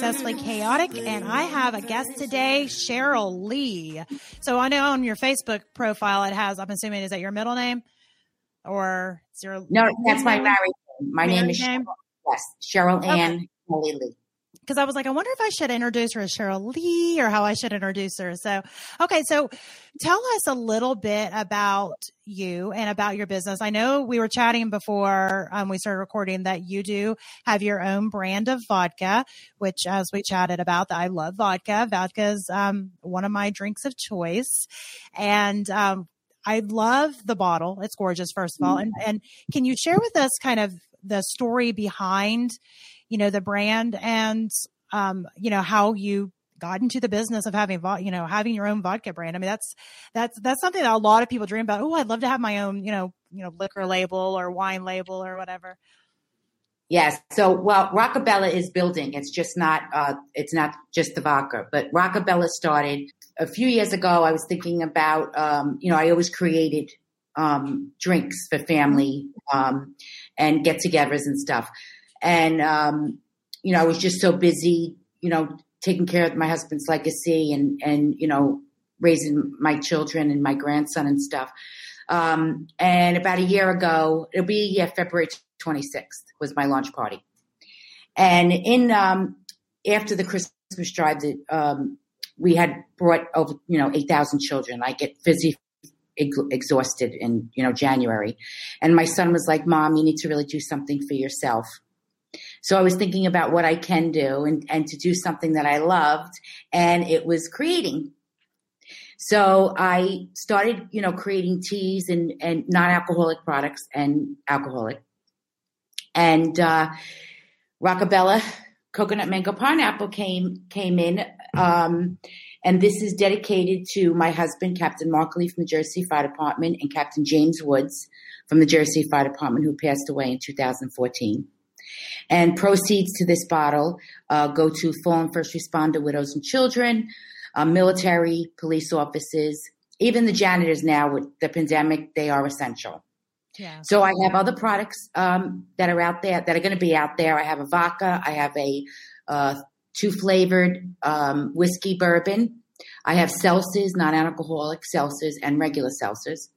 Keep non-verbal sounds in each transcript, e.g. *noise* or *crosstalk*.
Successfully Chaotic, and I have a guest today, Cheryl Lee. So I know on your Facebook profile it has, I'm assuming, is that your middle name? Or is your No, that's my married name. My name is? Cheryl. Yes, Cheryl Okay. Ann Holy Lee. Because I was like, I wonder if I should introduce her as Cheryl Lee or how I should introduce her. So, okay, so tell us a little bit about you and about your business. I know we were chatting before um, we started recording that you do have your own brand of vodka, which, as we chatted about, I love vodka. Vodka is um, one of my drinks of choice, and um, I love the bottle. It's gorgeous, first of all. And, and can you share with us kind of the story behind, you know, the brand and, um, you know, how you got into the business of having, you know, having your own vodka brand. I mean, that's, that's, that's something that a lot of people dream about. Oh, I'd love to have my own, you know, you know, liquor label or wine label or whatever. Yes. So, well, Rockabella is building. It's just not. Uh, it's not just the vodka, but Rockabella started a few years ago. I was thinking about. Um, you know, I always created um, drinks for family um, and get-togethers and stuff, and um, you know, I was just so busy. You know, taking care of my husband's legacy and and you know, raising my children and my grandson and stuff. Um, and about a year ago, it'll be yeah, February 26th was my launch party. And in um, after the Christmas drive, that um, we had brought over you know 8,000 children. I get physically exhausted in you know January, and my son was like, "Mom, you need to really do something for yourself." So I was thinking about what I can do and, and to do something that I loved, and it was creating. So I started, you know, creating teas and, and non-alcoholic products and alcoholic. And uh, Rockabella coconut mango pineapple came came in, um, and this is dedicated to my husband, Captain Mark Lee from the Jersey Fire Department, and Captain James Woods from the Jersey Fire Department, who passed away in 2014. And proceeds to this bottle uh, go to fallen first responder widows and children, uh, military, police officers, even the janitors now with the pandemic, they are essential. Yeah. So I have other products um, that are out there that are going to be out there. I have a vodka. I have a uh, two flavored um, whiskey bourbon. I have seltzers, non-alcoholic seltzers, and regular seltzers,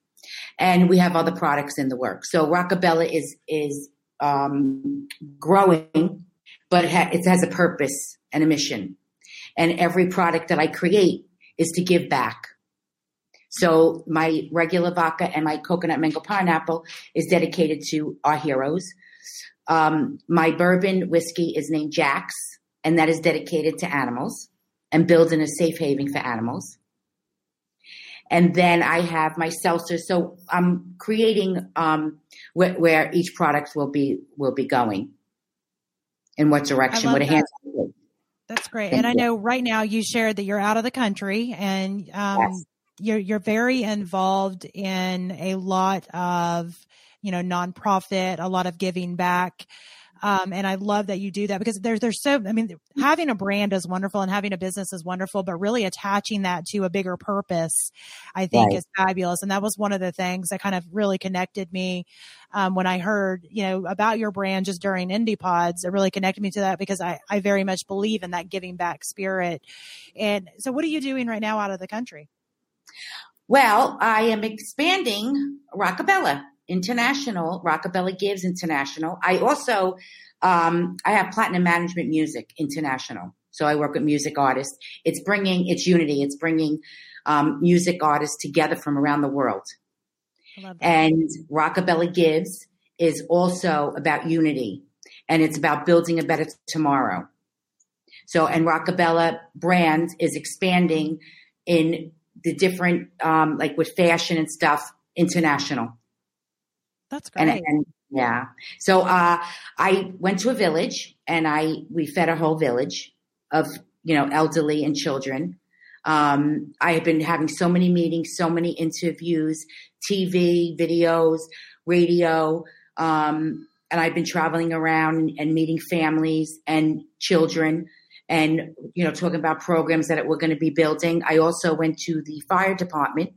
and we have other products in the works. So Rockabella is is um, growing, but it, ha- it has a purpose and a mission. And every product that I create is to give back. So my regular vodka and my coconut mango pineapple is dedicated to our heroes. Um, my bourbon whiskey is named Jack's, and that is dedicated to animals and building a safe haven for animals. And then I have my seltzer. So I'm creating um, where, where each product will be will be going, in what direction, what a hand. That's great. Thank and I know right now you shared that you're out of the country and um, Yes. you're you're very involved in a lot of you know nonprofit, a lot of giving back. Um, and I love that you do that because there's there's so I mean having a brand is wonderful and having a business is wonderful, but really attaching that to a bigger purpose, I think Right. is fabulous. And that was one of the things that kind of really connected me um, when I heard you know about your brand just during Indie Pods. It really connected me to that because I I very much believe in that giving back spirit. And so, what are you doing right now out of the country? Well, I am expanding Rockabella International, Rockabella Gives International. I also um, I have Platinum Management Music International, so I work with music artists. It's bringing it's unity. It's bringing um, music artists together from around the world. I love that. And Rockabella Gives is also about unity and it's about building a better tomorrow. So, and Rockabella brand is expanding in the different, um, like with fashion and stuff, international. That's great. And, and yeah. So, uh, I went to a village and I, we fed a whole village of, you know, elderly and children. Um, I have been having so many meetings, so many interviews, TV, videos, radio, um, and I've been traveling around and, and meeting families and children and, you know, talking about programs that we're going to be building. I also went to the fire department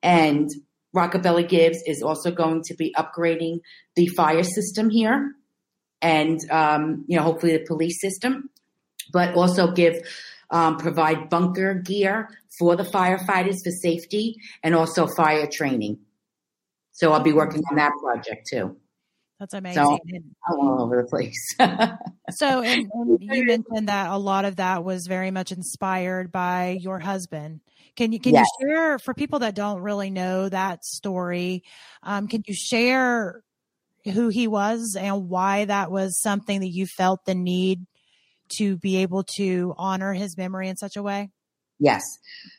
and Rockabella Gives is also going to be upgrading the fire system here and, um, you know, hopefully the police system. but also give um, provide bunker gear for the firefighters for safety and also fire training. So I'll be working on that project too. That's amazing. So I'm all over the place. *laughs* so, and, and you mentioned that a lot of that was very much inspired by your husband. Can you can yes. you share for people that don't really know that story? Um, can you share who he was and why that was something that you felt the need to be able to honor his memory in such a way? Yes.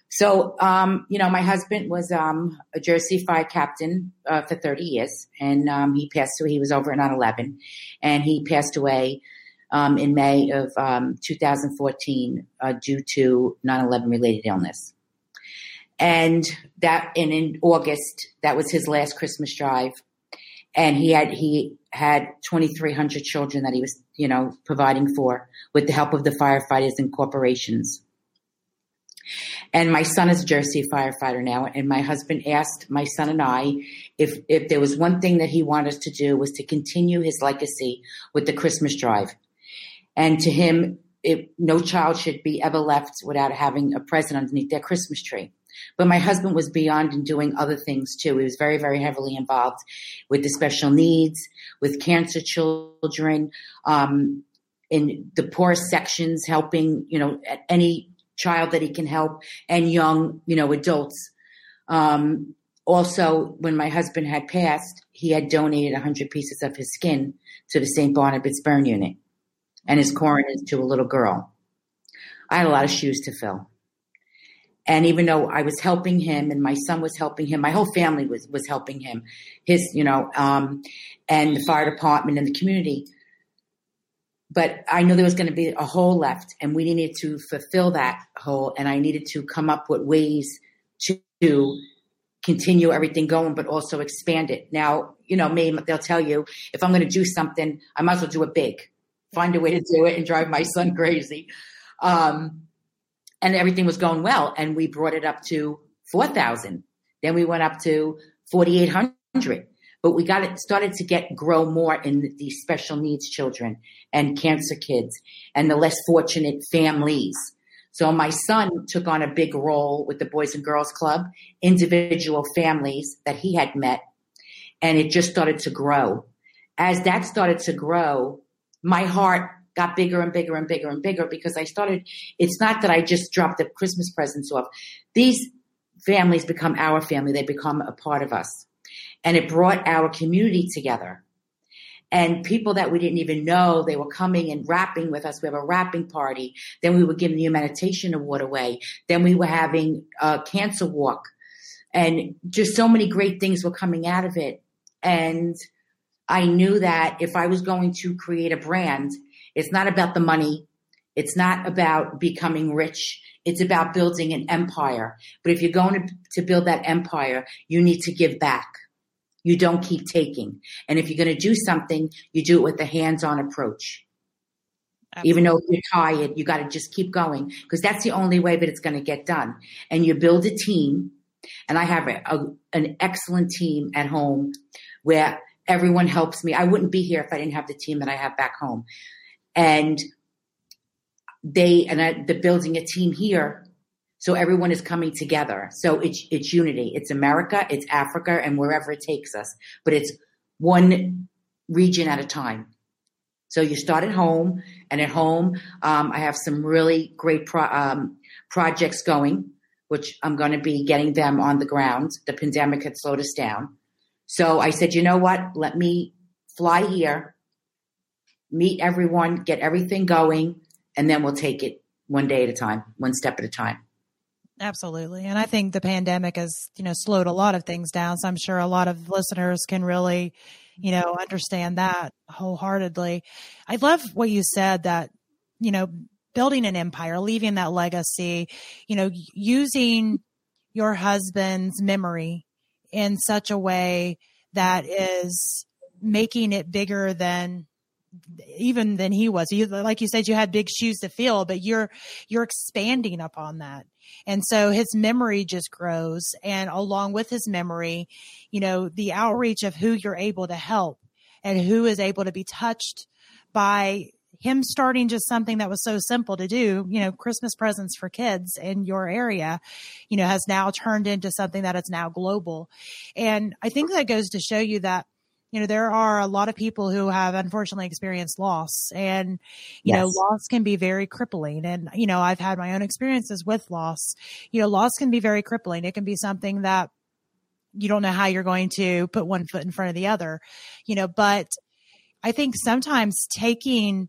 So, um, you know, my husband was um, a Jersey fire captain uh, for 30 years, and um, he passed away. He was over at 9 11, and he passed away um, in May of um, 2014 uh, due to 9 11 related illness. And that, and in August, that was his last Christmas drive. And he had, he had 2,300 children that he was, you know, providing for with the help of the firefighters and corporations. And my son is a Jersey firefighter now. And my husband asked my son and I if, if there was one thing that he wanted us to do was to continue his legacy with the Christmas drive. And to him, it, no child should be ever left without having a present underneath their Christmas tree. But my husband was beyond and doing other things too. He was very, very heavily involved with the special needs, with cancer children, um, in the poorest sections, helping, you know, any child that he can help and young, you know, adults. Um, also, when my husband had passed, he had donated 100 pieces of his skin to the St. Barnabas burn unit and his corneas to a little girl. I had a lot of shoes to fill. And even though I was helping him and my son was helping him, my whole family was, was helping him, his, you know, um, and the fire department and the community. But I knew there was going to be a hole left and we needed to fulfill that hole. And I needed to come up with ways to, continue everything going, but also expand it. Now, you know, maybe they'll tell you if I'm going to do something, I might as well do it big, find a way to do it and drive my son *laughs* crazy. Um, and everything was going well. And we brought it up to 4,000. Then we went up to 4,800. But we got it started to get grow more in these special needs children and cancer kids and the less fortunate families. So my son took on a big role with the Boys and Girls Club, individual families that he had met, and it just started to grow. As that started to grow, my heart got bigger and bigger and bigger and bigger because I started, it's not that I just dropped the Christmas presents off. These families become our family. They become a part of us. And it brought our community together. And people that we didn't even know, they were coming and wrapping with us. We have a wrapping party. Then we were giving the humanitarian award away. Then we were having a cancer walk. And just so many great things were coming out of it. And I knew that if I was going to create a brand, it's not about the money. It's not about becoming rich. It's about building an empire. But if you're going to, to build that empire, you need to give back. You don't keep taking. And if you're going to do something, you do it with a hands-on approach. Absolutely. Even though you're tired, you got to just keep going because that's the only way that it's going to get done. And you build a team. And I have a, a, an excellent team at home where everyone helps me. I wouldn't be here if I didn't have the team that I have back home and they and I, building a team here. So everyone is coming together. So it's it's unity. It's america it's africa and wherever it takes us. But it's one region at a time. So you start at home and at home um, i have some really great pro- um, projects going which i'm going to be getting them on the ground. The pandemic had slowed us down. So i said you know what? Let me fly here meet everyone, get everything going, and then we'll take it one day at a time, one step at a time. Absolutely. And I think the pandemic has, you know, slowed a lot of things down. So I'm sure a lot of listeners can really, you know, understand that wholeheartedly. I love what you said that, you know, building an empire, leaving that legacy, you know, using your husband's memory in such a way that is making it bigger than even than he was. You, like you said, you had big shoes to fill, but you're you're expanding upon that, and so his memory just grows. And along with his memory, you know, the outreach of who you're able to help and who is able to be touched by him starting just something that was so simple to do, you know, Christmas presents for kids in your area, you know, has now turned into something that is now global. And I think that goes to show you that you know there are a lot of people who have unfortunately experienced loss and you yes. know loss can be very crippling. And you know i've had my own experiences with loss. You know loss can be very crippling. It can be something that you don't know how you're going to put one foot in front of the other you know but i think sometimes taking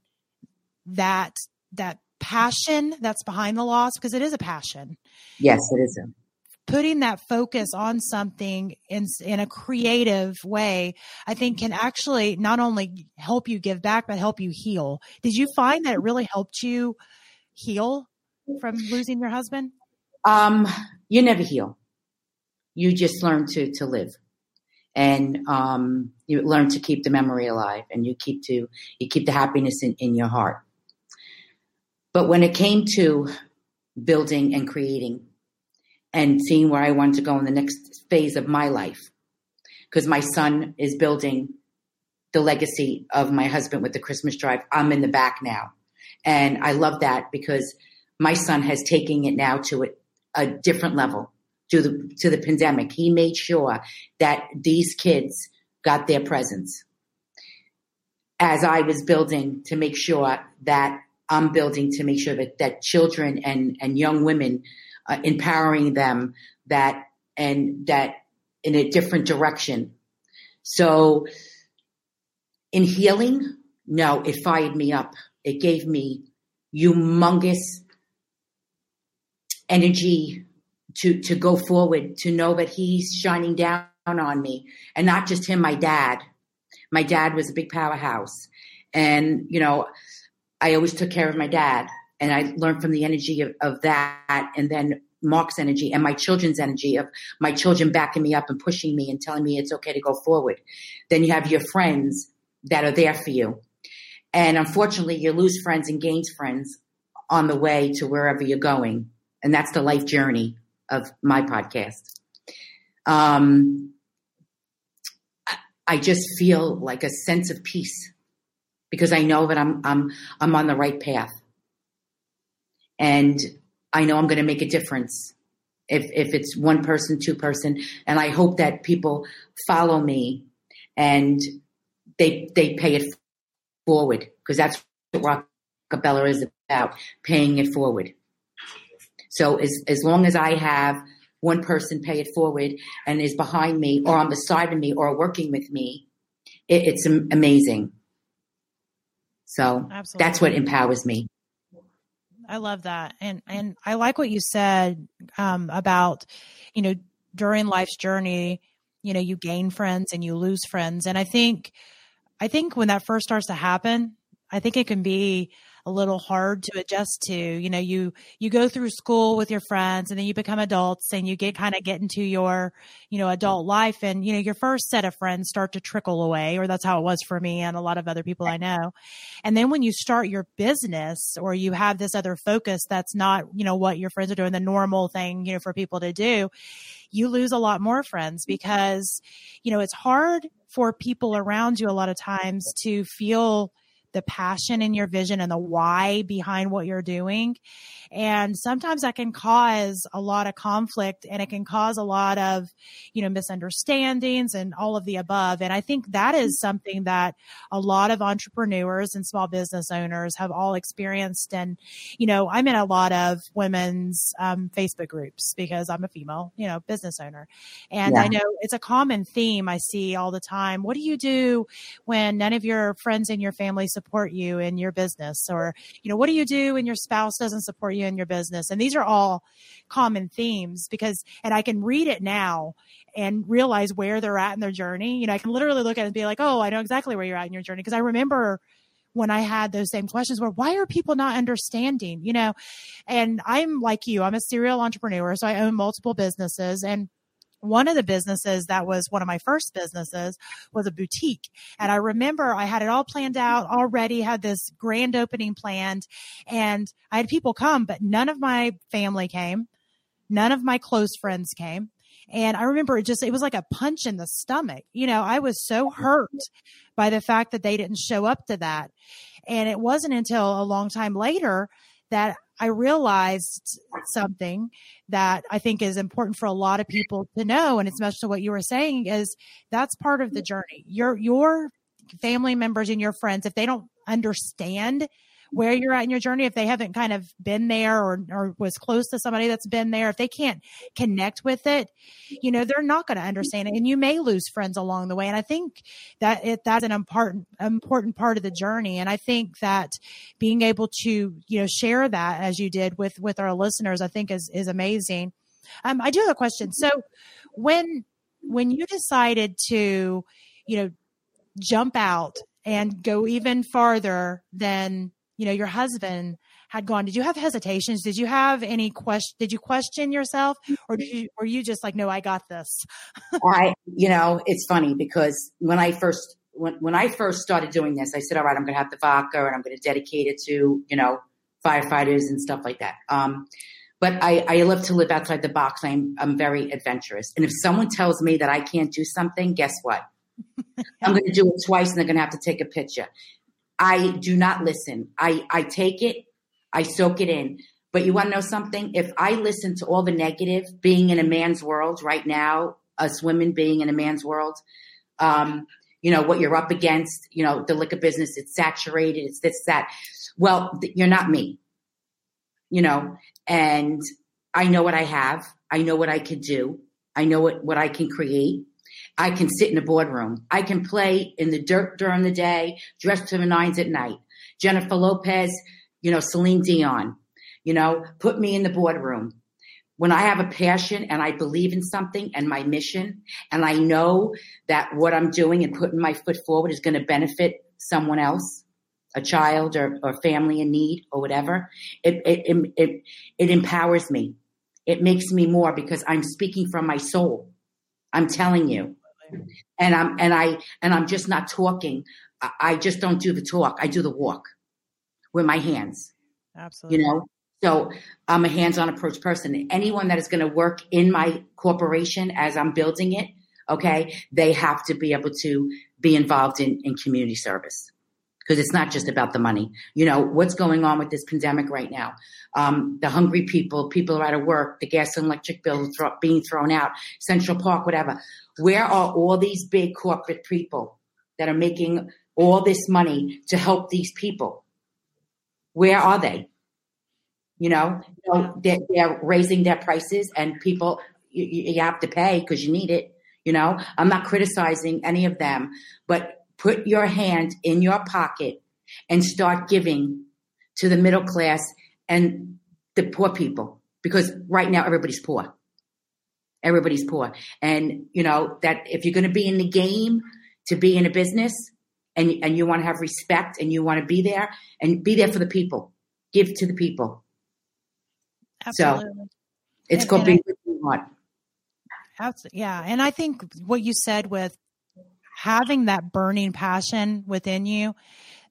that that passion that's behind the loss because it is a passion. Yes it is a putting that focus on something in in a creative way i think can actually not only help you give back but help you heal. Did you find that it really helped you heal from losing your husband? Um you never heal. You just learn to to live. And um you learn to keep the memory alive and you keep to you keep the happiness in, in your heart. But when it came to building and creating and seeing where I want to go in the next phase of my life. Because my son is building the legacy of my husband with the Christmas drive. I'm in the back now. And I love that because my son has taken it now to a, a different level to the to the pandemic. He made sure that these kids got their presents. As I was building to make sure that I'm building to make sure that, that children and, and young women uh, empowering them that and that in a different direction. So in healing, no, it fired me up. It gave me humongous energy to to go forward, to know that he's shining down on me. And not just him, my dad. My dad was a big powerhouse. And, you know, I always took care of my dad and I learned from the energy of, of that and then Mark's energy and my children's energy of my children backing me up and pushing me and telling me it's okay to go forward. Then you have your friends that are there for you. And unfortunately, you lose friends and gain friends on the way to wherever you're going. And that's the life journey of my podcast. Um, I just feel like a sense of peace because I know that I'm I'm I'm on the right path. And I know I'm going to make a difference if if it's one person, two person, and I hope that people follow me and they they pay it forward because that's what Rockabella is about, paying it forward. So as as long as I have one person pay it forward and is behind me or on the side of me or working with me, it, it's amazing. So Absolutely. that's what empowers me. I love that. And and I like what you said um, about, you know, during life's journey, you know, you gain friends and you lose friends. And I think I think when that first starts to happen, I think it can be a little hard to adjust to. You know, you you go through school with your friends and then you become adults and you get kind of get into your, you know, adult life and you know, your first set of friends start to trickle away or that's how it was for me and a lot of other people I know. And then when you start your business or you have this other focus that's not, you know, what your friends are doing, the normal thing, you know, for people to do, you lose a lot more friends because, you know, it's hard for people around you a lot of times to feel the passion in your vision and the why behind what you're doing. And sometimes that can cause a lot of conflict and it can cause a lot of, you know, misunderstandings and all of the above. And I think that is something that a lot of entrepreneurs and small business owners have all experienced. And, you know, I'm in a lot of women's um, Facebook groups because I'm a female, you know, business owner. And yeah. I know it's a common theme I see all the time. What do you do when none of your friends and your family support you in your business? Or, you know, what do you do when your spouse doesn't support you in your business. And these are all common themes because, and I can read it now and realize where they're at in their journey. You know, I can literally look at it and be like, oh, I know exactly where you're at in your journey. Because I remember when I had those same questions where why are people not understanding, you know? And I'm like you, I'm a serial entrepreneur, so I own multiple businesses and one of the businesses that was one of my first businesses was a boutique. And I remember I had it all planned out already, had this grand opening planned, and I had people come, but none of my family came. None of my close friends came. And I remember it just, it was like a punch in the stomach. You know, I was so hurt by the fact that they didn't show up to that. And it wasn't until a long time later that I realized something that I think is important for a lot of people to know. And it's much to what you were saying is that's part of the journey. Your, your family members and your friends, if they don't understand where you're at in your journey, if they haven't kind of been there or, or was close to somebody that's been there, if they can't connect with it, you know, they're not going to understand it. And you may lose friends along the way. And I think that it, that's an important, important part of the journey. And I think that being able to, you know, share that as you did with, with our listeners, I think is, is amazing. Um, I do have a question. So when, when you decided to, you know, jump out and go even farther than you know your husband had gone did you have hesitations did you have any question did you question yourself or did you were you just like no i got this *laughs* i you know it's funny because when i first when, when i first started doing this i said all right i'm going to have the vodka and i'm going to dedicate it to you know firefighters and stuff like that um, but I, I love to live outside the box. I'm, I'm very adventurous. And if someone tells me that I can't do something, guess what? *laughs* I'm going to do it twice and they're going to have to take a picture. I do not listen. I, I take it, I soak it in. But you want to know something? If I listen to all the negative being in a man's world right now, us women being in a man's world, um, you know, what you're up against, you know, the liquor business, it's saturated, it's this, that. Well, th- you're not me, you know, and I know what I have. I know what I could do. I know what, what I can create. I can sit in a boardroom. I can play in the dirt during the day, dress to the nines at night. Jennifer Lopez, you know, Celine Dion, you know, put me in the boardroom. When I have a passion and I believe in something and my mission, and I know that what I'm doing and putting my foot forward is going to benefit someone else, a child or, or family in need or whatever, it, it, it, it empowers me. It makes me more because I'm speaking from my soul. I'm telling you and I'm and I and I'm just not talking. I just don't do the talk. I do the walk with my hands. Absolutely. You know, so I'm a hands-on approach person. Anyone that is going to work in my corporation as I'm building it, okay, they have to be able to be involved in, in community service because it's not just about the money. You know, what's going on with this pandemic right now? Um, the hungry people, people are out of work, the gas and electric bill thro- being thrown out, Central Park, whatever. Where are all these big corporate people that are making all this money to help these people? Where are they? You know, you know they're, they're, raising their prices and people, you, you have to pay because you need it. You know, I'm not criticizing any of them, but put your hand in your pocket and start giving to the middle class and the poor people because right now everybody's poor. Everybody's poor. And you know that if you're going to be in the game to be in a business and and you want to have respect and you want to be there and be there for the people. Give to the people. Absolutely. So it's and, called and being I, Absolutely. Yeah. And I think what you said with having that burning passion within you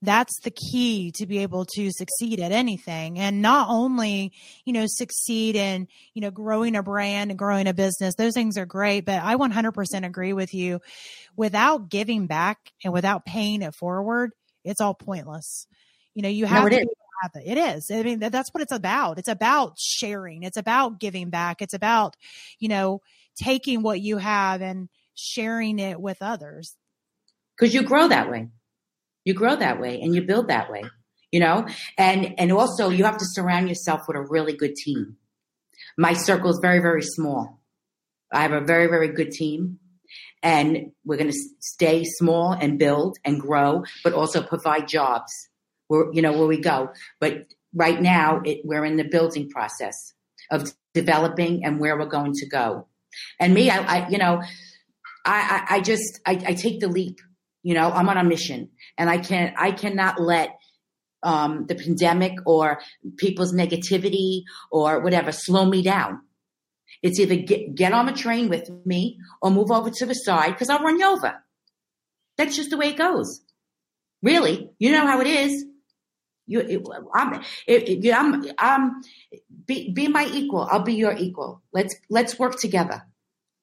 that's the key to be able to succeed at anything and not only you know succeed in you know growing a brand and growing a business those things are great but i 100% agree with you without giving back and without paying it forward it's all pointless you know you have no, to it is. I mean, that's what it's about. It's about sharing. It's about giving back. It's about, you know, taking what you have and sharing it with others. Because you grow that way. You grow that way and you build that way, you know? And and also you have to surround yourself with a really good team. My circle is very, very small. I have a very, very good team. And we're going to stay small and build and grow, but also provide jobs where, you know, where we go. But right now it, we're in the building process of developing and where we're going to go. And me, I, I you know, I, I, I just I, I, take the leap. You know, I'm on a mission, and I can I cannot let um, the pandemic or people's negativity or whatever slow me down. It's either get, get on the train with me or move over to the side because I'll run you over. That's just the way it goes. Really, you know how it is. You, it, I'm, it, I'm, I'm, be, be my equal. I'll be your equal. Let's let's work together.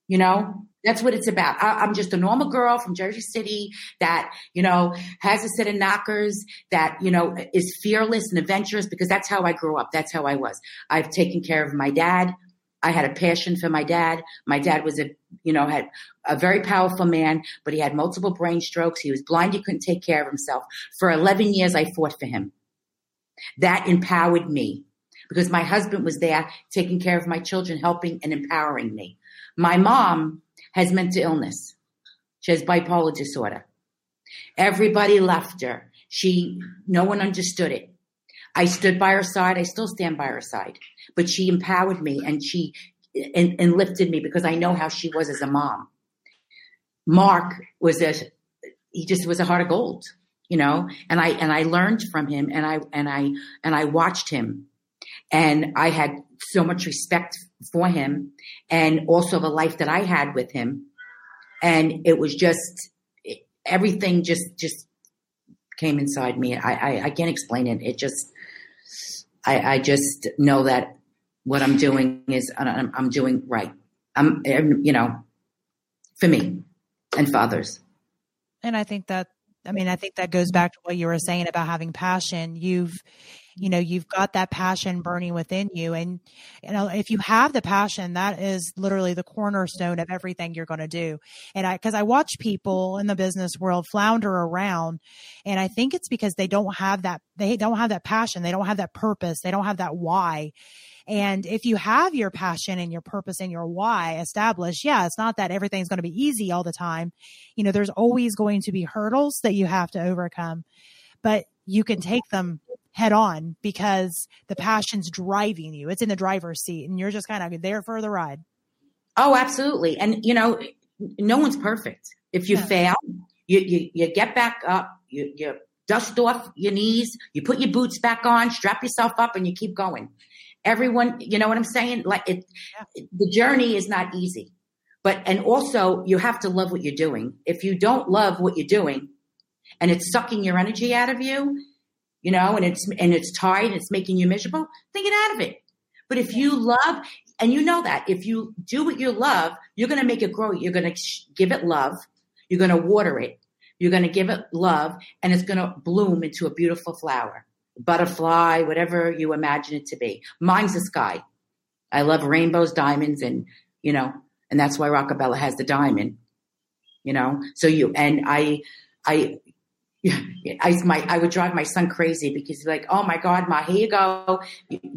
You know, That's what it's about. I, am just a normal girl from Jersey City that, you know, has a set of knockers, that, you know, is fearless and adventurous because that's how I grew up. That's how I was. I've taken care of my dad. I had a passion for my dad. My dad was a, you know, had a very powerful man, but he had multiple brain strokes. He was blind. He couldn't take care of himself. For 11 years, I fought for him. That empowered me because my husband was there taking care of my children, helping and empowering me. My mom has mental illness. She has bipolar disorder. Everybody left her. She, no one understood it. I stood by her side. I still stand by her side, but she empowered me and she, and, and lifted me because I know how she was as a mom. Mark was a, he just was a heart of gold, you know, and I, and I learned from him and I, and I, and I watched him and I had so much respect for him and also the life that I had with him. And it was just, everything just, just came inside me. I, I, I can't explain it. It just, I, I just know that what I'm doing is I'm, I'm doing right. I'm, you know, for me and for others. And I think that, I mean, I think that goes back to what you were saying about having passion. You've, you know you've got that passion burning within you and you know if you have the passion that is literally the cornerstone of everything you're going to do. And i because i watch people in the business world flounder around and i think it's because they don't have that they don't have that passion they don't have that purpose they don't have that why. And if you have your passion and your purpose and your why established, yeah, it's not that everything's going to be easy all the time. You know, there's always going to be hurdles that you have to overcome, but you can mm-hmm. take them head on because the passion's driving you. It's in the driver's seat and you're just kind of there for the ride. Oh, absolutely. And you know, no one's perfect. If you yeah. fail, you, you, you get back up, you, you dust off your knees, you put your boots back on, strap yourself up and you keep going. Everyone, you know what I'm saying? Like it, yeah. the journey is not easy, but, and also you have to love what you're doing. If you don't love what you're doing and it's sucking your energy out of you, you know, and it's and it's tired and it's making you miserable, then get out of it. But if you love, and you know that if you do what you love, you're going to make it grow. You're going to give it love. You're going to water it. You're going to give it love, and it's going to bloom into a beautiful flower, butterfly, whatever you imagine it to be. Mine's the sky. I love rainbows, diamonds, and you know, and that's why Rockabella has the diamond. You know, so you and I, I I my I would drive my son crazy because he's like, "Oh my God, ma, here you go,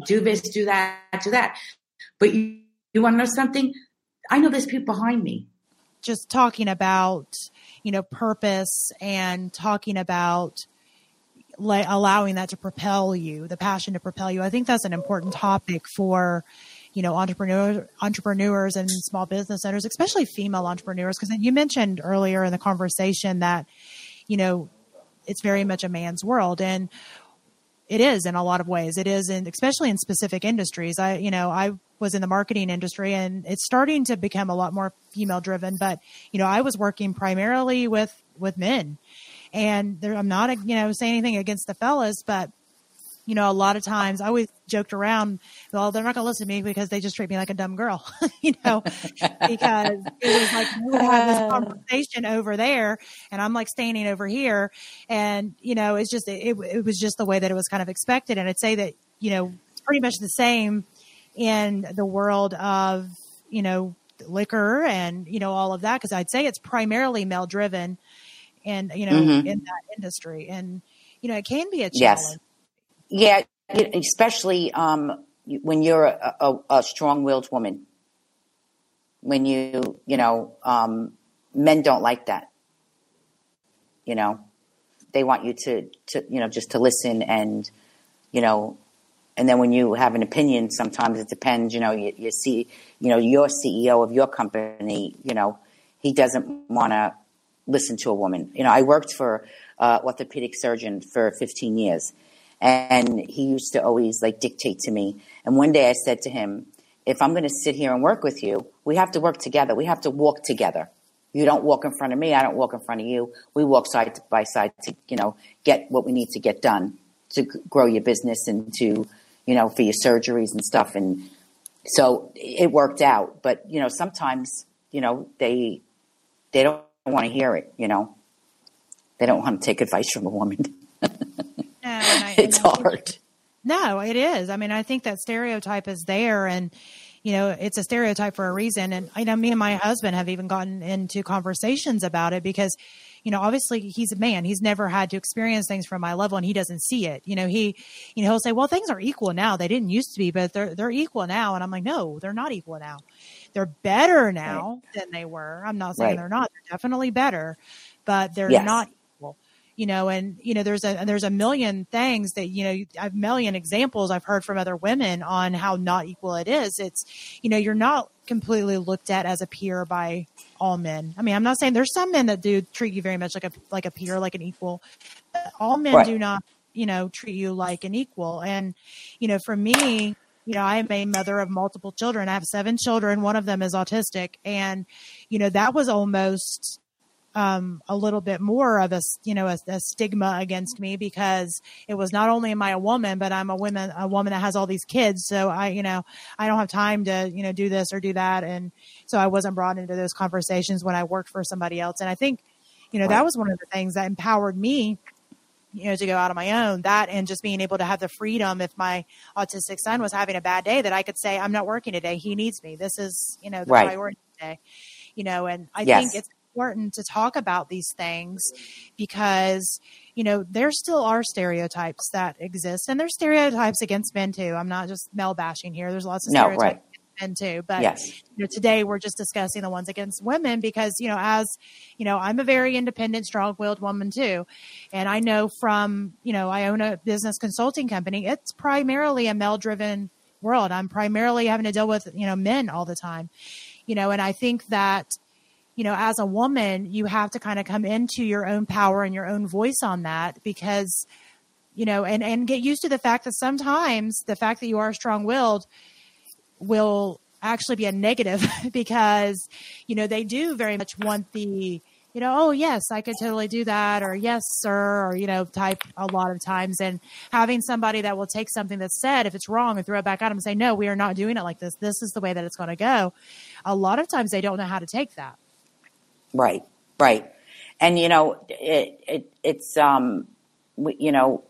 do this, do that, do that." But you, you want to know something? I know there's people behind me. Just talking about you know purpose and talking about like allowing that to propel you, the passion to propel you. I think that's an important topic for you know entrepreneurs entrepreneurs and small business owners especially female entrepreneurs because you mentioned earlier in the conversation that you know it's very much a man's world and it is in a lot of ways. It is in especially in specific industries. I you know i was in the marketing industry and it's starting to become a lot more female driven but you know i was working primarily with with men. And there, i'm not you know saying anything against the fellas but you know, a lot of times I always joked around, well, they're not going to listen to me because they just treat me like a dumb girl, *laughs* you know, because it was like, we have this *laughs* conversation over there and I'm like standing over here. And, you know, it's just, it, it was just the way that it was kind of expected. And I'd say that, you know, it's pretty much the same in the world of, you know, liquor and, you know, all of that. Cause I'd say it's primarily male driven and, you know, mm-hmm. in that industry. And, you know, it can be a challenge. Yes yeah, especially um, when you're a, a, a strong-willed woman. When you, you know, um, men don't like that. You know, they want you to, to, you know, just to listen and, you know, and then when you have an opinion, sometimes it depends. You know, you, you see, you know, your CEO of your company, you know, he doesn't want to listen to a woman. You know, I worked for uh, orthopedic surgeon for 15 years, and he used to always like dictate to me. And one day I said to him, if I'm going to sit here and work with you, we have to work together. We have to walk together. You don't walk in front of me. I don't walk in front of you. We walk side by side to, you know, get what we need to get done to grow your business and to, you know, for your surgeries and stuff. And so it worked out. But, you know, sometimes you know, they they don't want to hear it. You know, they don't want to take advice from a woman. *laughs* *laughs* it's hard. No, it is. I mean, I think that stereotype is there, and you know, it's a stereotype for a reason. And I know me and my husband have even gotten into conversations about it because, you know, obviously he's a man. He's never had to experience things from my level and he doesn't see it. You know, he, you know, he'll say, well, things are equal now. They didn't used to be, but they're, they're equal now. And I'm like, no, they're not equal now. They're better now right. than they were. I'm not saying right. they're not. They're definitely better, but they're yes. not you know, and you know, there's a there's a million things that you know, I've million examples I've heard from other women on how not equal it is. It's, you know, you're not completely looked at as a peer by all men. I mean, I'm not saying there's some men that do treat you very much like a like a peer, like an equal. All men right. do not, you know, treat you like an equal. And you know, for me, you know, I am a mother of multiple children. I have seven children. One of them is autistic, and you know, that was almost um, a little bit more of a you know a, a, stigma against me because it was not only am I a woman, but I'm a woman a woman that has all these kids. So I you know I don't have time to you know do this or do that, and so I wasn't brought into those conversations when I worked for somebody else. And I think you know right. that was one of the things that empowered me you know, to go out on my own. That and just being able to have the freedom if my autistic son was having a bad day that I could say, I'm not working today. He needs me. This is, you know, the right. priority today. You know, and I yes. think it's important to talk about these things because you know there still are stereotypes that exist and there's stereotypes against men too. I'm not just male bashing here. There's lots of no, stereotypes right. men too. But yes. you know today we're just discussing the ones against women because you know as you know i'm a very independent strong-willed woman too. And i know from you know i own a business consulting company. It's primarily a male driven world. I'm primarily having to deal with you know men all the time. You know and i think that you know, as a woman, you have to kind of come into your own power and your own voice on that because, you know, and, and get used to the fact that sometimes the fact that you are strong willed will actually be a negative *laughs* because, you know, they do very much want the, you know, oh yes, I could totally do that, or yes, sir, or you know, type a lot of times, and having somebody that will take something that's said if it's wrong and throw it back at them and say, no, we are not doing it like this. This is the way that it's going to go. A lot of times they don't know how to take that. Right, right. And you know, it, it it's um, we, you know,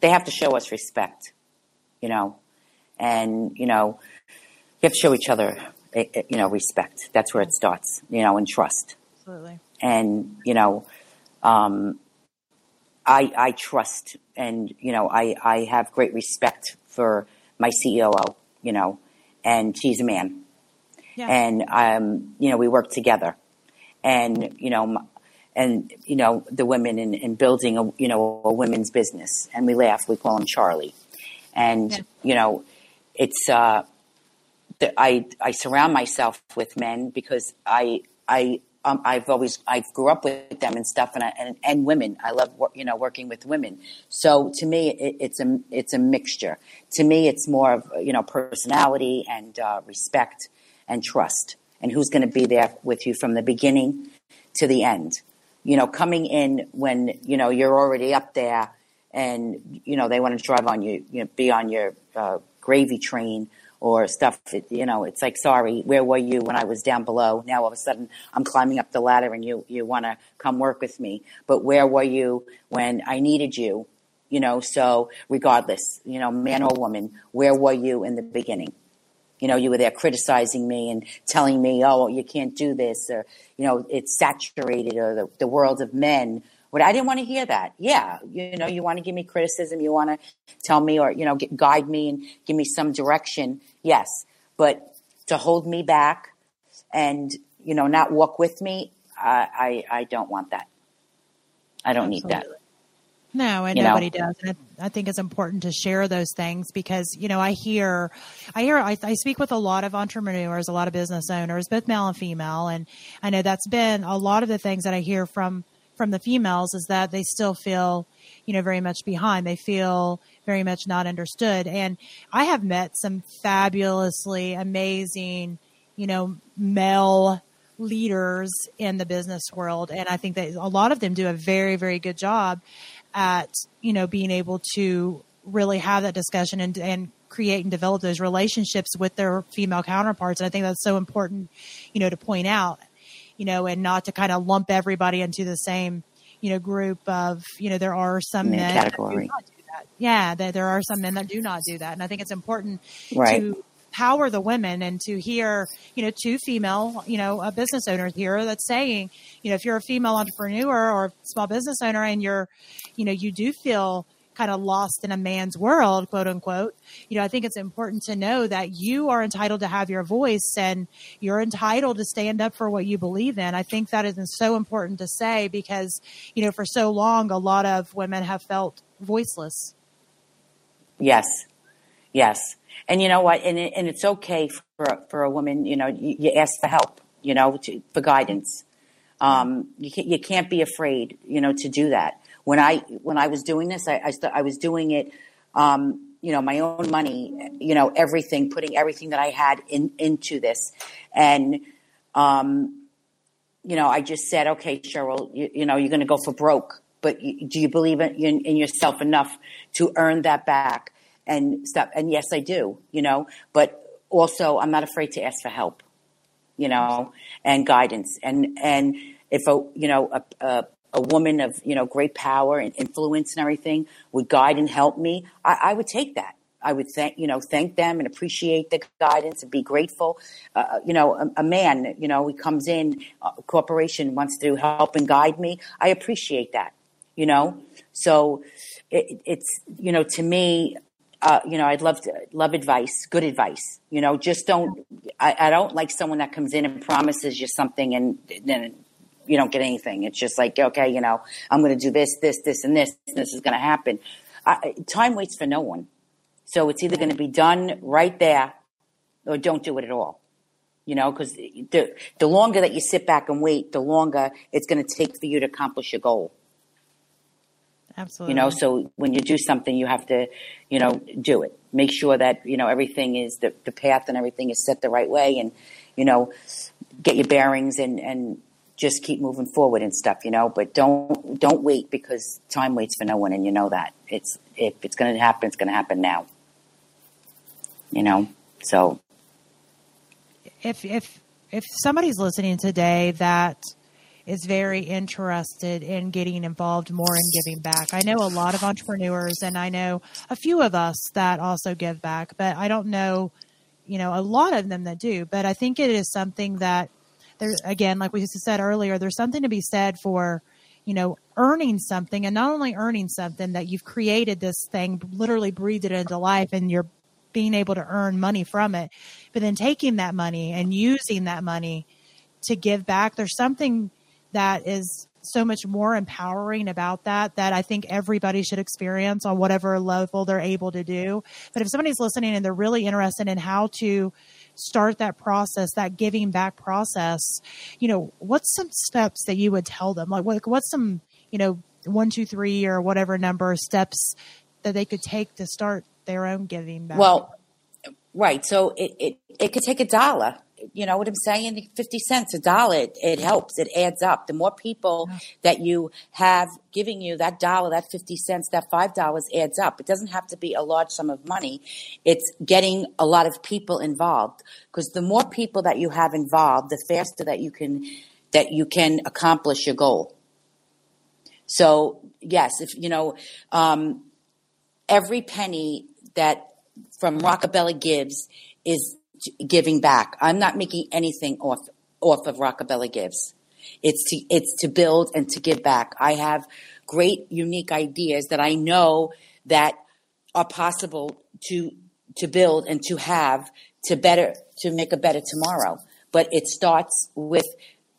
they have to show us respect, you know, and you know, you have to show each other, eh, eh, you know, respect. That's where it starts, you know, and trust. Absolutely. And you know, um, I I trust, and you know, I I have great respect for my COO, you know, and she's a man. Yeah. And um, you know, we work together and you know and you know the women in, in building a you know a women's business and we laugh we call him charlie and yeah. you know it's uh the, i i surround myself with men because i i um, I've always I grew up with them and stuff, and I, and, and women. I love you know working with women. So to me, it, it's a it's a mixture. To me, it's more of you know personality and uh, respect and trust and who's going to be there with you from the beginning to the end. You know, coming in when, you know, you're already up there and, you know, they want to drive on you, you know, be on your uh, gravy train or stuff. It, you know, it's like, sorry, where were you when I was down below? Now all of a sudden I'm climbing up the ladder and you, you want to come work with me. But where were you when I needed you? You know, so regardless, you know, man or woman, where were you in the beginning? You know, you were there criticizing me and telling me, oh, you can't do this, or, you know, it's saturated, or the, the world of men. But I didn't want to hear that. Yeah, you know, you want to give me criticism, you want to tell me, or, you know, get, guide me and give me some direction. Yes. But to hold me back and, you know, not walk with me, I, I, I don't want that. I don't Absolutely. need that. No, and nobody know? does. And I, I, think it's important to share those things because, you know, I hear, I hear, I, I, speak with a lot of entrepreneurs, a lot of business owners, both male and female. And I know that's been a lot of the things that I hear from, from the females is that they still feel, you know, very much behind. They feel very much not understood. And I have met some fabulously amazing, you know, male leaders in the business world. And I think that a lot of them do a very, very good job at, you know, being able to really have that discussion and, and create and develop those relationships with their female counterparts. And I think that's so important, you know, to point out, you know, and not to kind of lump everybody into the same, you know, group of, you know, there are some men category. that. Yeah, that there are some men that do not do that. And I think it's important Right. to empower the women and to hear, you know, two female, you know, uh, business owners here that's saying, you know, if you're a female entrepreneur or small business owner and you're, you know, you do feel kind of lost in a man's world, quote unquote, you know, I think it's important to know that you are entitled to have your voice and you're entitled to stand up for what you believe in. I think that is so important to say because, you know, for so long, a lot of women have felt voiceless. Yes, yes, and you know what? And it, and it's okay for for a woman. You know, you, you ask for help. You know, to, for guidance. Um, you can't, you can't be afraid. You know, to do that. When I when I was doing this, I I, st- I was doing it. Um, you know, my own money. You know, everything, putting everything that I had in into this, and um, you know, I just said, okay, Cheryl, you, you know, you're going to go for broke, but you, do you believe in, in, in yourself enough to earn that back and stuff? And yes, I do, you know, but also I'm not afraid to ask for help, you know, and guidance. And, and if a, you know, a, a, a woman of, you know, great power and influence and everything would guide and help me, I, I would take that. I would thank, you know, thank them and appreciate the guidance and be grateful. Uh, you know, a, a, man, you know, he comes in, a corporation wants to help and guide me. I appreciate that, you know? So it, it's, you know, to me, uh, you know, I'd love to love advice, good advice. You know, just don't. I, I don't like someone that comes in and promises you something and then you don't get anything. It's just like, okay, you know, I'm going to do this, this, this, and this. And this is going to happen. I, time waits for no one. So it's either going to be done right there or don't do it at all. You know, because the, the longer that you sit back and wait, the longer it's going to take for you to accomplish your goal. Absolutely. You know, so when you do something, you have to, you know, do it. Make sure that, you know, everything is, the, the path and everything is set the right way and, you know, get your bearings and, and just keep moving forward and stuff, you know, but don't, don't wait because time waits for no one and you know that. It's, if it's going to happen, it's going to happen now. You know, so. If, if, if somebody's listening today that is very interested in getting involved more in giving back. I know a lot of entrepreneurs and I know a few of us that also give back, but I don't know, you know, a lot of them that do. But I think it is something that there again, like we said earlier, there's something to be said for, you know, earning something and not only earning something that you've created this thing, literally breathed it into life and you're being able to earn money from it, but then taking that money and using that money to give back. There's something that is so much more empowering about that that I think everybody should experience on whatever level they're able to do. But if somebody's listening and they're really interested in how to start that process, that giving back process, you know, what's some steps that you would tell them? Like what, what's some, you know, one, two, three or whatever number of steps that they could take to start their own giving back? Well, right. So it, it, it could take a dollar you know what I'm saying? 50 cents, a dollar, it, it helps. It adds up. The more people that you have giving you that dollar, that 50 cents, that $5 adds up. It doesn't have to be a large sum of money. It's getting a lot of people involved because the more people that you have involved, the faster that you can, that you can accomplish your goal. So yes, if, you know, um, every penny that from Rockabella gives is giving back. I'm not making anything off off of Rockabella Gives. It's to it's to build and to give back. I have great unique ideas that I know that are possible to to build and to have to better to make a better tomorrow. But it starts with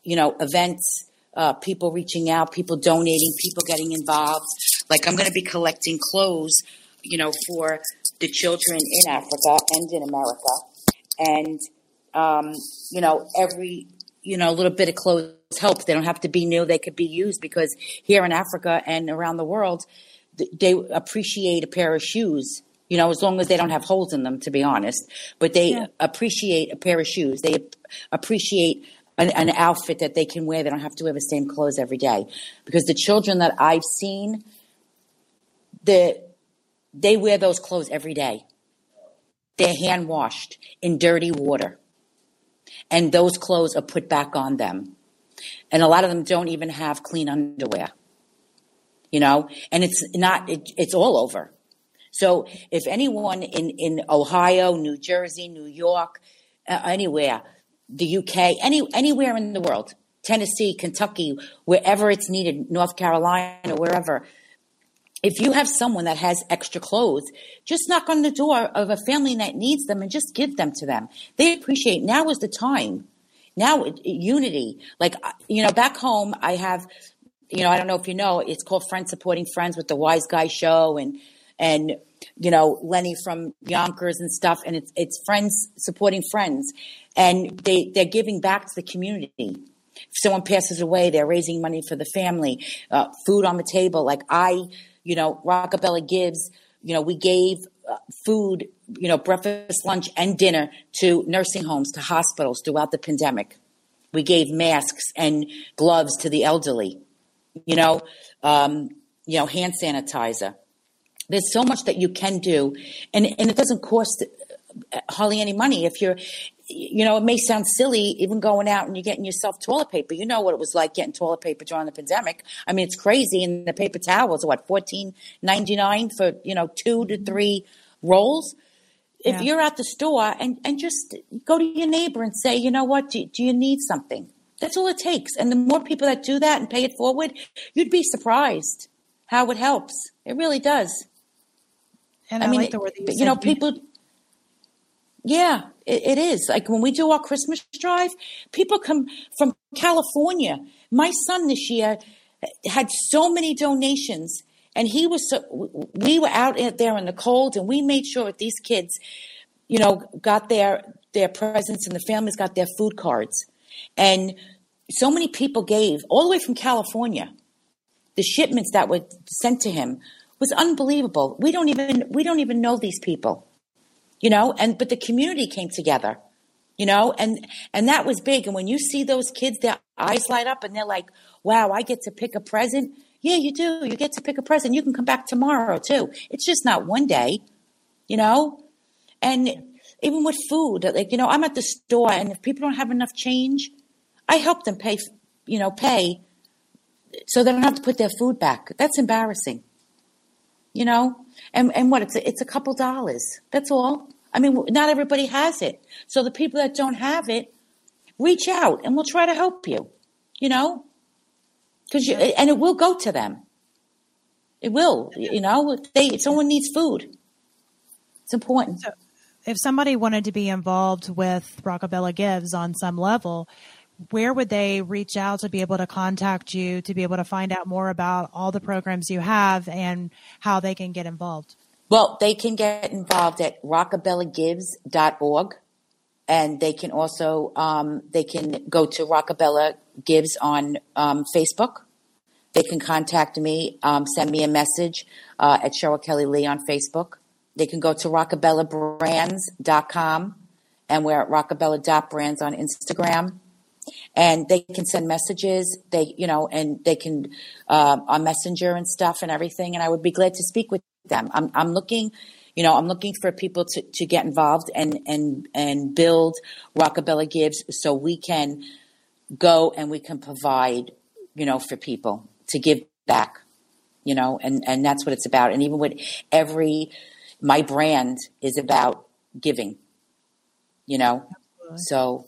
you know events, uh, people reaching out, people donating, people getting involved. Like I'm going to be collecting clothes, you know, for the children in Africa and in America and um, you know every you know little bit of clothes helps. They don't have to be new; they could be used because here in Africa and around the world, they appreciate a pair of shoes. You know, as long as they don't have holes in them, to be honest. But they yeah. appreciate a pair of shoes. They appreciate an, an, outfit that they can wear. They don't have to wear the same clothes every day. Because the children that I've seen, the They wear those clothes every day. They're hand washed in dirty water. And those clothes are put back on them. And a lot of them don't even have clean underwear. You know, and it's not, it, it's all over. So if anyone in, in Ohio, New Jersey, New York, uh, anywhere, the UK, any, anywhere in the world, Tennessee, Kentucky, wherever it's needed, North Carolina, wherever, if you have someone that has extra clothes, just knock on the door of a family that needs them and just give them to them. They appreciate. Now is the time. Now unity. Like you know, back home, I have. You know, I don't know if you know, it's called Friends Supporting Friends with the Wise Guy Show and and you know Lenny from Yonkers and stuff, and it's it's friends supporting friends, and they they're giving back to the community. If someone passes away, they're raising money for the family, uh, food on the table. Like I you know, Rockabella gives, you know, we gave uh, food, you know, breakfast, lunch, and dinner to nursing homes, to hospitals throughout the pandemic. We gave masks and gloves to the elderly, you know, um, you know, hand sanitizer. There's so much that you can do, and and it doesn't cost uh, hardly any money if you're you know, it may sound silly even going out and you're getting yourself toilet paper. You know what it was like getting toilet paper during the pandemic. I mean, it's crazy. And the paper towels are what, fourteen ninety nine for, you know, two to mm-hmm. three rolls. If yeah. you're at the store and, and just go to your neighbor and say, you know what, do, do you need something? That's all it takes. And the more people that do that and pay it forward, you'd be surprised how it helps. It really does. And I, I mean, like the word you, you know, people yeah, it, it is. Like when we do our Christmas drive, people come from California. My son this year had so many donations and he was so, we were out there in the cold and we made sure that these kids, you know, got their, their presents and the families got their food cards. And so many people gave all the way from California. The shipments that were sent to him was unbelievable. We don't even, we don't even know these people you know, and, but the community came together, you know, and, and that was big. And when you see those kids, their eyes light up and they're like, wow, I get to pick a present. Yeah, you do. You get to pick a present. You can come back tomorrow too. It's just not one day, you know, and even with food, like, you know, I'm at the store and if people don't have enough change, I help them pay, you know, pay so they don't have to put their food back. That's embarrassing you know, and, and what it's a, it's a couple dollars. That's all. I mean, not everybody has it. So the people that don't have it, reach out and we'll try to help you, you know, because you, and it will go to them. It will, you know, they, someone needs food, it's important. So if somebody wanted to be involved with Rockabella Gives on some level, where would they reach out to be able to contact you to be able to find out more about all the programs you have and how they can get involved? Well, they can get involved at rockabellagives.org and they can also um, they can go to Rockabella Gives on um, Facebook. They can contact me, um, send me a message uh, at Cheryl Kelly Lee on Facebook. They can go to rockabellabrands.com and we're at rockabella.brands on Instagram and they can send messages. They you know and they can uh, on messenger and stuff and everything. And i would be glad to speak with them. I'm, I'm looking you know i'm looking for people to, to get involved and and and build rockabella gives so we can go and we can provide you know for people to give back you know and and that's what it's about. And even with every my brand is about giving you know? So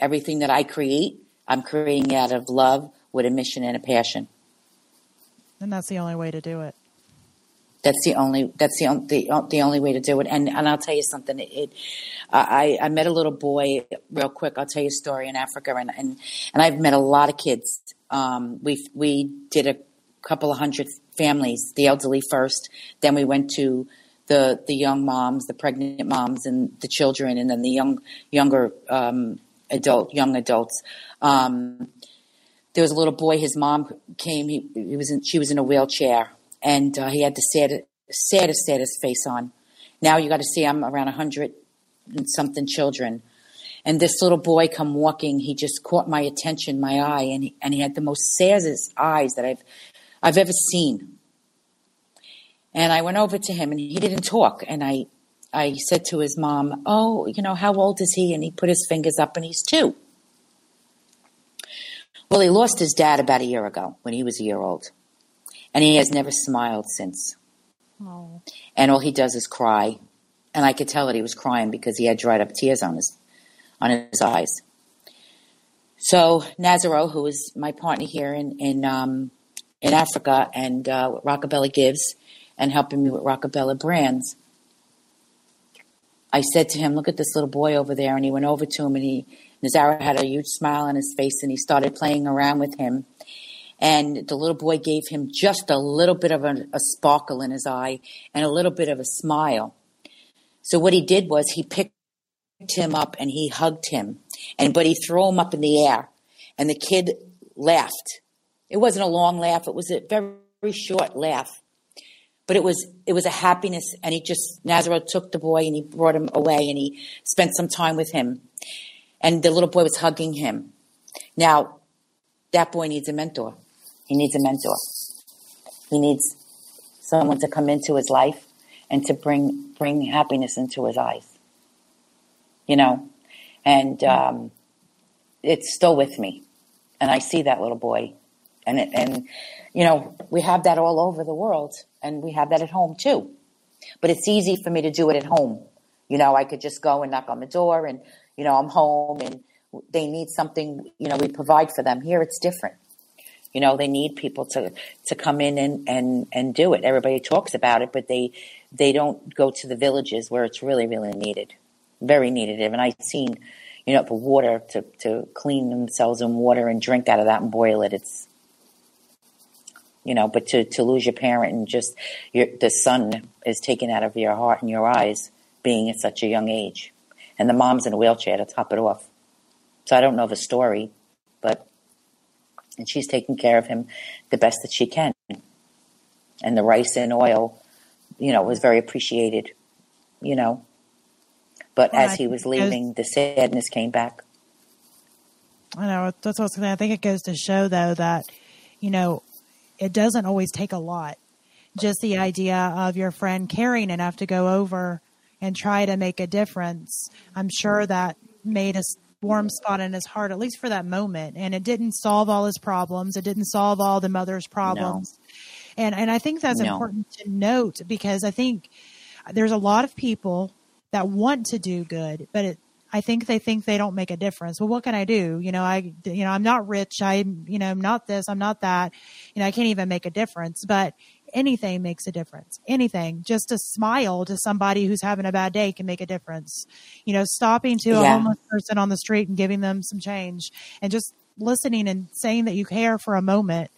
everything that I create, I'm creating out of love with a mission and a passion. And that's the only way to do it. That's the only. That's the the, the only way to do it. And and I'll tell you something. It, it I I met a little boy real quick. I'll tell you a story in Africa, and and and I've met a lot of kids. Um, we we did a couple of hundred families, the elderly first. Then we went to the the young moms, the pregnant moms, and the children, and then the young younger um, adult, young adults. Um, there was a little boy. His mom came. He, he was in, she was in a wheelchair, and uh, he had the sad, saddest, saddest face on. Now you got to see I'm around a hundred and something children, and this little boy come walking. He just caught my attention, my eye, and he, and he had the most saddest eyes that I've I've ever seen. And I went over to him and he didn't talk. And I, I said to his mom, Oh, you know, how old is he? And he put his fingers up and he's two. Well, he lost his dad about a year ago when he was a year old. And he has never smiled since. Oh. And all he does is cry. And I could tell that he was crying because he had dried up tears on his, on his eyes. So Nazaro, who is my partner here in, in, um, in Africa and uh, Rockabella Gives and helping me with Rockabella Brands, I said to him, look at this little boy over there. And he went over to him and he, Nazaro had a huge smile on his face and he started playing around with him. And the little boy gave him just a little bit of a, a sparkle in his eye and a little bit of a smile. So what he did was he picked him up and he hugged him and but he threw him up in the air and the kid laughed. It wasn't a long laugh, it was a very, very short laugh but it was it was a happiness and he just Nazareth took the boy and he brought him away and he spent some time with him. And the little boy was hugging him. Now that boy needs a mentor. He needs a mentor. He needs someone to come into his life and to bring bring happiness into his eyes. You know? And um, it's still with me. And i see that little boy. And it, and you know we have that all over the world and we have that at home too. But it's easy for me to do it at home. You know, I could just go and knock on the door and, you know, I'm home and they need something, you know, we provide for them. Here it's different. You know, they need people to, to come in and, and, and do it. Everybody talks about it, but they, they don't go to the villages where it's really, really needed. Very needed. And I've seen, you know, the water to, to clean themselves in water and drink out of that and boil it. It's, you know, but to, to lose your parent and just your, the son is taken out of your heart and your eyes being at such a young age. And the mom's in a wheelchair to top it off. So I don't know the story, but, and she's taking care of him the best that she can. And the rice and oil, you know, was very appreciated, you know. But well, as he was leaving, the sadness came back. I know that's what I was going to. I think it goes to show, though, that you know it doesn't always take a lot. Just the idea of your friend caring enough to go over and try to make a difference. I'm sure that made a warm spot in his heart, at least for that moment. And it didn't solve all his problems. It didn't solve all the mother's problems. No. And and I think that's no. important to note because I think there's a lot of people that want to do good, but it I think they think they don't make a difference. Well, what can I do? You know, I, you know, I'm not rich. I, you know, I'm not this. I'm not that. You know, I can't even make a difference. But anything makes a difference. Anything. Just a smile to somebody who's having a bad day can make a difference. You know, stopping to a homeless person on the street and giving them some change and just listening and saying that you care for a moment,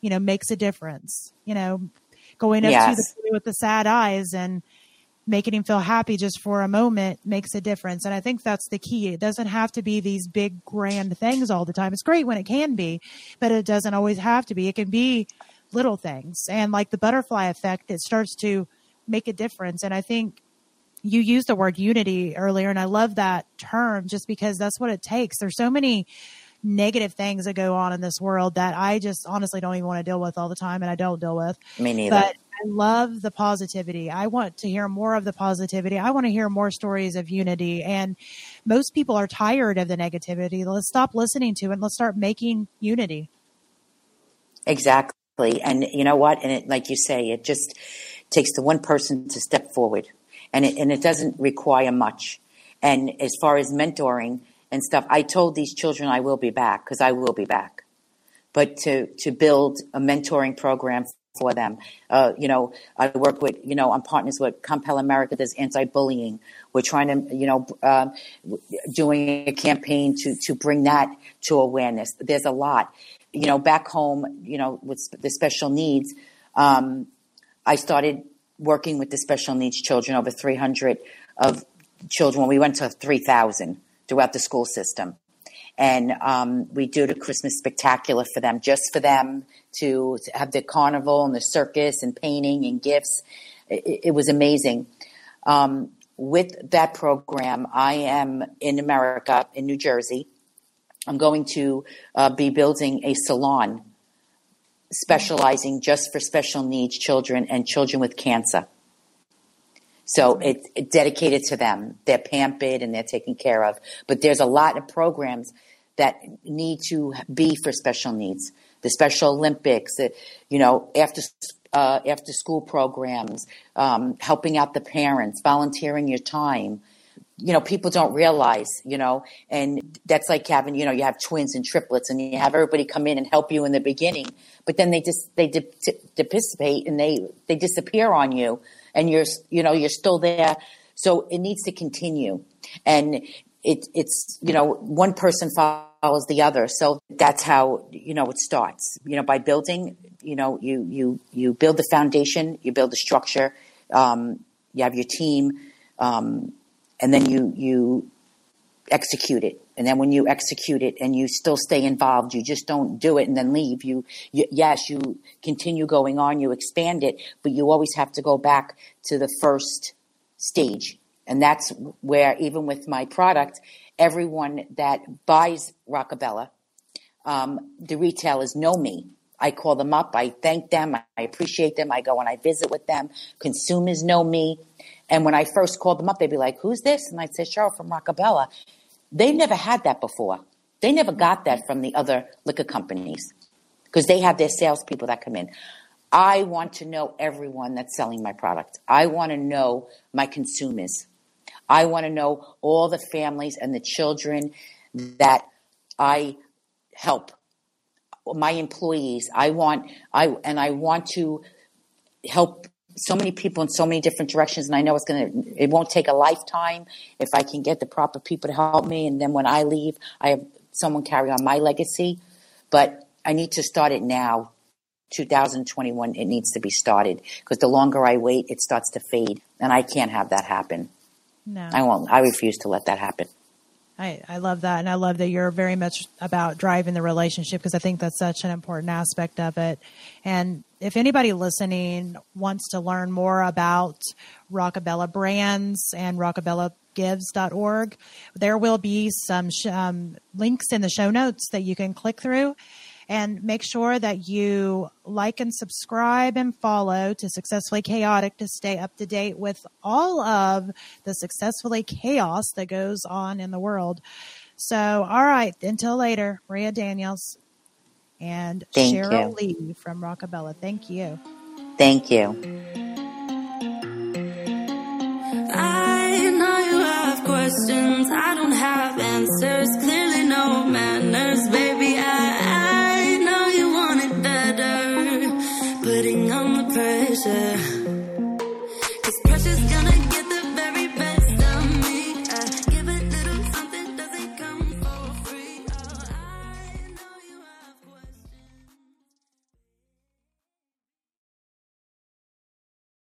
you know, makes a difference. You know, going up yes. to the with the sad eyes and making him feel happy just for a moment makes a difference. And I think that's the key. It doesn't have to be these big grand things all the time. It's great when it can be, but it doesn't always have to be. It can be little things. And like the butterfly effect, it starts to make a difference. And I think you used the word unity earlier, and I love that term just because that's what it takes. There's so many negative things that go on in this world that I just honestly don't even want to deal with all the time, and I don't deal with. Me neither. But I love the positivity. I want to hear more of the positivity. I want to hear more stories of unity. And most people are tired of the negativity. Let's stop listening to it. let's start making unity. Exactly. And you know what? And it, like you say, it just takes the one person to step forward and it, and it doesn't require much. And as far as mentoring and stuff, I told these children I will be back because I will be back. But to, to build a mentoring program for them. Uh, you know, I work with, you know, I'm partners with Compel America. There's anti-bullying. We're trying to, you know, uh, doing a campaign to to bring that to awareness. There's a lot. You know, back home, you know, with the special needs, um, I started working with the special needs children. Over 300 of children. We went to 3,000 throughout the school system and um, we do the Christmas spectacular for them, just for them to, to, have the carnival and the circus and painting and gifts. It, it was amazing. Um, with that program, I am in America, in New Jersey. I'm going to uh, be building a salon specializing just for special needs children and children with cancer. So it's it dedicated to them. They're pampered and they're taken care of. But there's a lot of programs that need to be for special needs. The Special Olympics, the, you know, after uh, after school programs, um, helping out the parents, volunteering your time. You know, people don't realize, you know, and that's like having, you know, you have twins and triplets and you have everybody come in and help you in the beginning, but then they just, they dissipate and they, they disappear on you and you're, you know, you're still there. So it needs to continue. And it, it's, you know, one person follows the other. So that's how, you know, it starts, you know, by building, you know, you, you, you build the foundation, you build the structure, um, you have your team, um, and then you, you execute it. And then when you execute it and you still stay involved, you just don't do it and then leave. You, you, yes, you continue going on, you expand it, but you always have to go back to the first stage. And that's where even with my product, everyone that buys Rockabella, um, the retailers know me. I call them up. I thank them. I appreciate them. I go and I visit with them. Consumers know me. And when I first called them up, they'd be like, who's this? And I'd say, Cheryl from Rockabella. They never had that before. They never got that from the other liquor companies because they have their salespeople that come in. I want to know everyone that's selling my product. I want to know my consumers. I want to know all the families and the children that I help my employees. I want I and I want to help so many people in so many different directions and I know it's going to it won't take a lifetime if I can get the proper people to help me and then when I leave I have someone carry on my legacy but I need to start it now 2021 it needs to be started because the longer I wait it starts to fade and I can't have that happen. No. I won't I refuse to let that happen. I, I love that. And I love that you're very much about driving the relationship because I think that's such an important aspect of it. And if anybody listening wants to learn more about Rockabella brands and rockabellagives.org, there will be some sh- um, links in the show notes that you can click through and make sure that you like and subscribe and follow to Successfully Chaotic to stay up to date with all of the successfully chaos that goes on in the world. So, all right, until later, Maria Daniels and Thank Cheryl you. Lee from Rockabella. Thank you. Thank you. I know you have questions. I don't